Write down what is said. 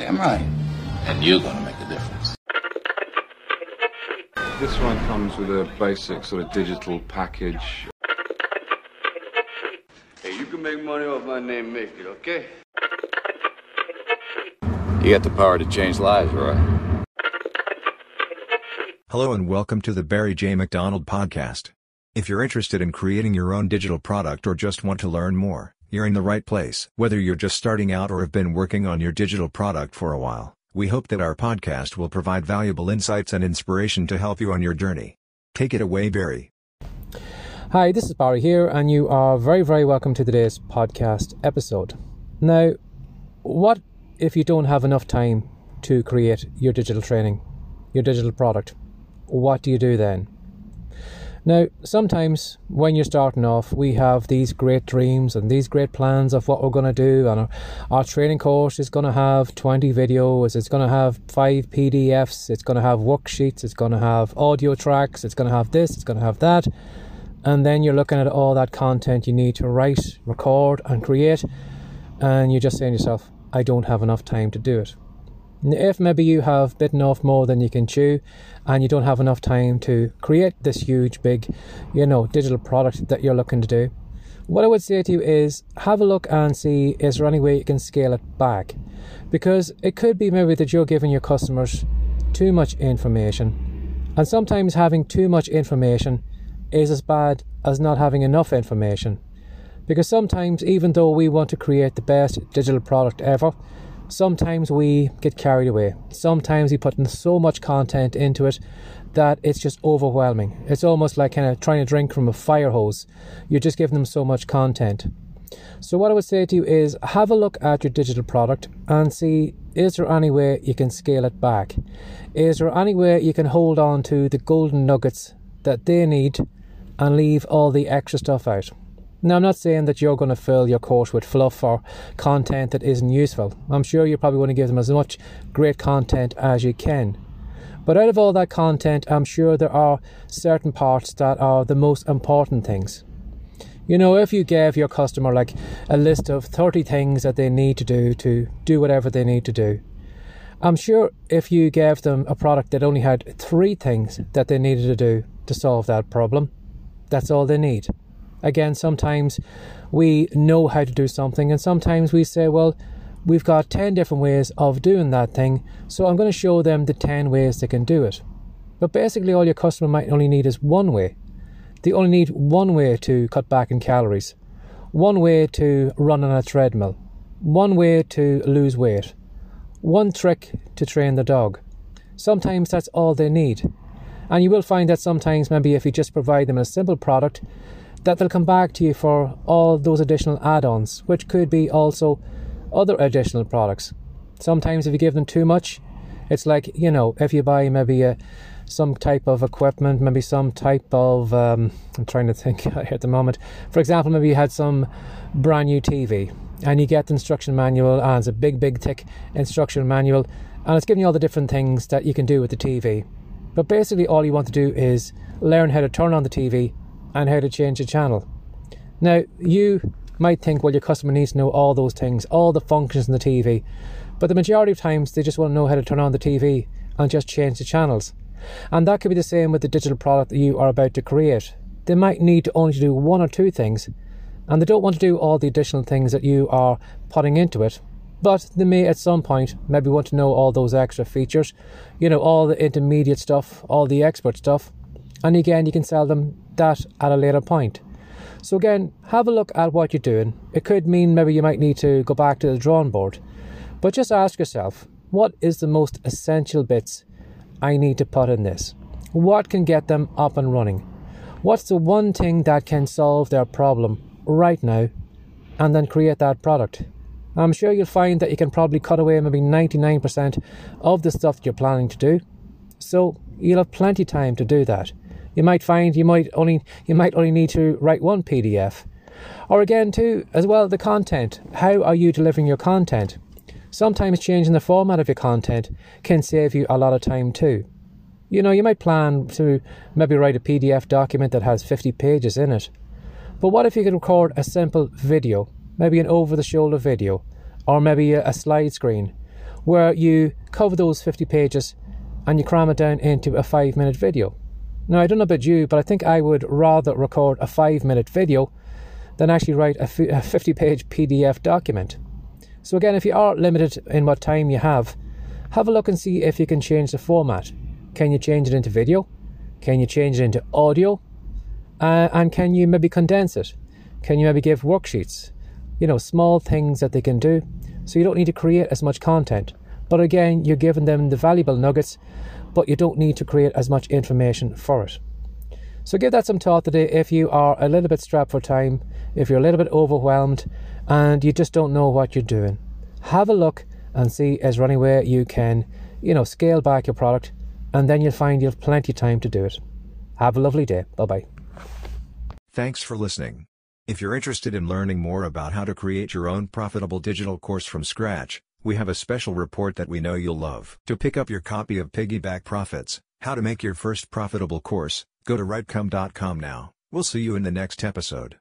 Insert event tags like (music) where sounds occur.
Damn right. And you're gonna make a difference. This one comes with a basic sort of digital package. Hey, you can make money off my name, make it, okay? You got the power to change lives, Roy. Hello and welcome to the Barry J. McDonald Podcast. If you're interested in creating your own digital product or just want to learn more, you're in the right place. Whether you're just starting out or have been working on your digital product for a while, we hope that our podcast will provide valuable insights and inspiration to help you on your journey. Take it away, Barry. Hi, this is Barry here, and you are very, very welcome to today's podcast episode. Now, what if you don't have enough time to create your digital training, your digital product? What do you do then? Now, sometimes when you're starting off, we have these great dreams and these great plans of what we're going to do, and our, our training course is going to have 20 videos, it's going to have five PDFs, it's going to have worksheets, it's going to have audio tracks, it's going to have this, it's going to have that. And then you're looking at all that content you need to write, record, and create, and you're just saying to yourself, I don't have enough time to do it. If maybe you have bitten off more than you can chew and you don't have enough time to create this huge, big, you know, digital product that you're looking to do, what I would say to you is have a look and see is there any way you can scale it back? Because it could be maybe that you're giving your customers too much information, and sometimes having too much information is as bad as not having enough information. Because sometimes, even though we want to create the best digital product ever, sometimes we get carried away. Sometimes we put in so much content into it that it's just overwhelming. It's almost like kind of trying to drink from a fire hose. You're just giving them so much content. So, what I would say to you is have a look at your digital product and see is there any way you can scale it back? Is there any way you can hold on to the golden nuggets that they need and leave all the extra stuff out? Now, I'm not saying that you're going to fill your course with fluff or content that isn't useful. I'm sure you're probably going to give them as much great content as you can. But out of all that content, I'm sure there are certain parts that are the most important things. You know, if you gave your customer like a list of 30 things that they need to do to do whatever they need to do, I'm sure if you gave them a product that only had three things that they needed to do to solve that problem, that's all they need. Again, sometimes we know how to do something, and sometimes we say, well, we've got 10 different ways of doing that thing, so I'm going to show them the 10 ways they can do it. But basically, all your customer might only need is one way. They only need one way to cut back in calories, one way to run on a treadmill, one way to lose weight, one trick to train the dog. Sometimes that's all they need. And you will find that sometimes, maybe if you just provide them a simple product, that they'll come back to you for all those additional add ons, which could be also other additional products. Sometimes, if you give them too much, it's like, you know, if you buy maybe a, some type of equipment, maybe some type of, um, I'm trying to think (laughs) at the moment. For example, maybe you had some brand new TV and you get the instruction manual, and it's a big, big, thick instruction manual, and it's giving you all the different things that you can do with the TV. But basically, all you want to do is learn how to turn on the TV and how to change the channel. Now, you might think, well, your customer needs to know all those things, all the functions in the TV, but the majority of times they just want to know how to turn on the TV and just change the channels. And that could be the same with the digital product that you are about to create. They might need to only do one or two things, and they don't want to do all the additional things that you are putting into it. But they may at some point maybe want to know all those extra features, you know, all the intermediate stuff, all the expert stuff. And again, you can sell them that at a later point. So, again, have a look at what you're doing. It could mean maybe you might need to go back to the drawing board, but just ask yourself what is the most essential bits I need to put in this? What can get them up and running? What's the one thing that can solve their problem right now and then create that product? I'm sure you'll find that you can probably cut away maybe 99% of the stuff you're planning to do. So you'll have plenty time to do that you might find you might only you might only need to write one PDF. Or again too, as well the content. How are you delivering your content? Sometimes changing the format of your content can save you a lot of time too. You know, you might plan to maybe write a PDF document that has 50 pages in it. But what if you could record a simple video, maybe an over the shoulder video, or maybe a, slide screen, where you cover those 50 pages and you cram it down into a five minute video. Now, I don't know about you, but I think I would rather record a five minute video than actually write a 50 page PDF document. So, again, if you are limited in what time you have, have a look and see if you can change the format. Can you change it into video? Can you change it into audio? Uh, and can you maybe condense it? Can you maybe give worksheets? You know, small things that they can do so you don't need to create as much content. But again, you're giving them the valuable nuggets, but you don't need to create as much information for it. So give that some thought today if you are a little bit strapped for time, if you're a little bit overwhelmed, and you just don't know what you're doing. Have a look and see there any way you can, you know, scale back your product, and then you'll find you'll have plenty of time to do it. Have a lovely day. Bye bye. Thanks for listening. If you're interested in learning more about how to create your own profitable digital course from scratch, we have a special report that we know you'll love. To pick up your copy of Piggyback Profits, How to Make Your First Profitable Course, go to writecome.com now. We'll see you in the next episode.